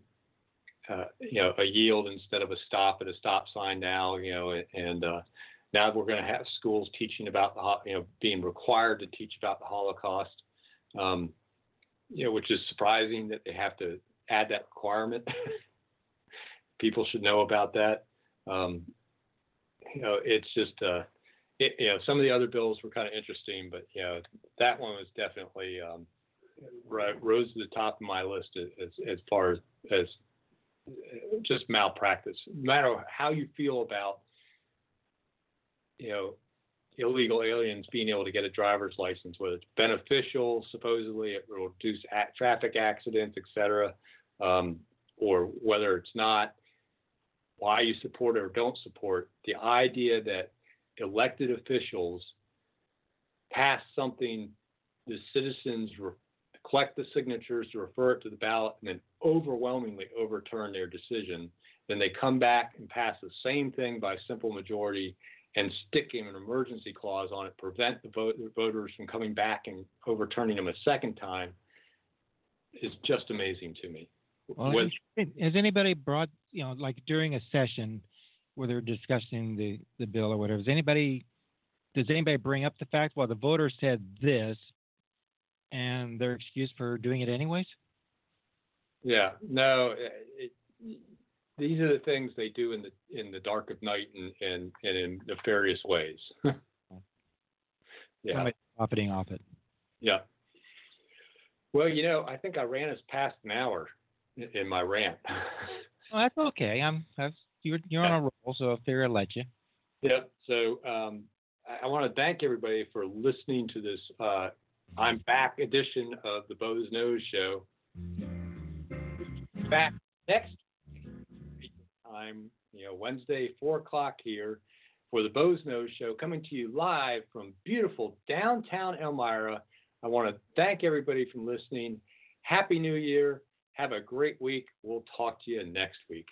Speaker 1: uh, you know a yield instead of a stop at a stop sign now. You know, and uh, now we're going to have schools teaching about the you know being required to teach about the Holocaust. Um, you know, which is surprising that they have to add that requirement. people should know about that. Um, you know, it's just uh, it, you know, some of the other bills were kind of interesting, but you know, that one was definitely um, rose to the top of my list as as far as as just malpractice. No matter how you feel about you know illegal aliens being able to get a driver's license, whether it's beneficial, supposedly it will reduce traffic accidents, et cetera, um, or whether it's not, why you support it or don't support, the idea that elected officials pass something, the citizens re- collect the signatures to refer it to the ballot, and then overwhelmingly overturn their decision. Then they come back and pass the same thing by simple majority and sticking an emergency clause on it, prevent the, vote, the voters from coming back and overturning them a second time, is just amazing to me.
Speaker 3: Well, With, has anybody brought, you know, like during a session, where they're discussing the, the bill or whatever, does anybody does anybody bring up the fact well the voters said this and their excuse for doing it anyways?
Speaker 1: Yeah, no, it, these are the things they do in the in the dark of night and and, and in nefarious ways.
Speaker 3: yeah, Somebody profiting off it.
Speaker 1: Yeah. Well, you know, I think I ran us past an hour in my rant.
Speaker 3: well, that's okay. I'm that's you're you're on a roll, so if they're let you.
Speaker 1: Yeah. So um, I, I want to thank everybody for listening to this uh, I'm back edition of the Boze Noze Show. Back next time, you know, Wednesday, four o'clock here for the Boze Noze Show, coming to you live from beautiful downtown Elmira. I want to thank everybody for listening. Happy New Year. Have a great week. We'll talk to you next week.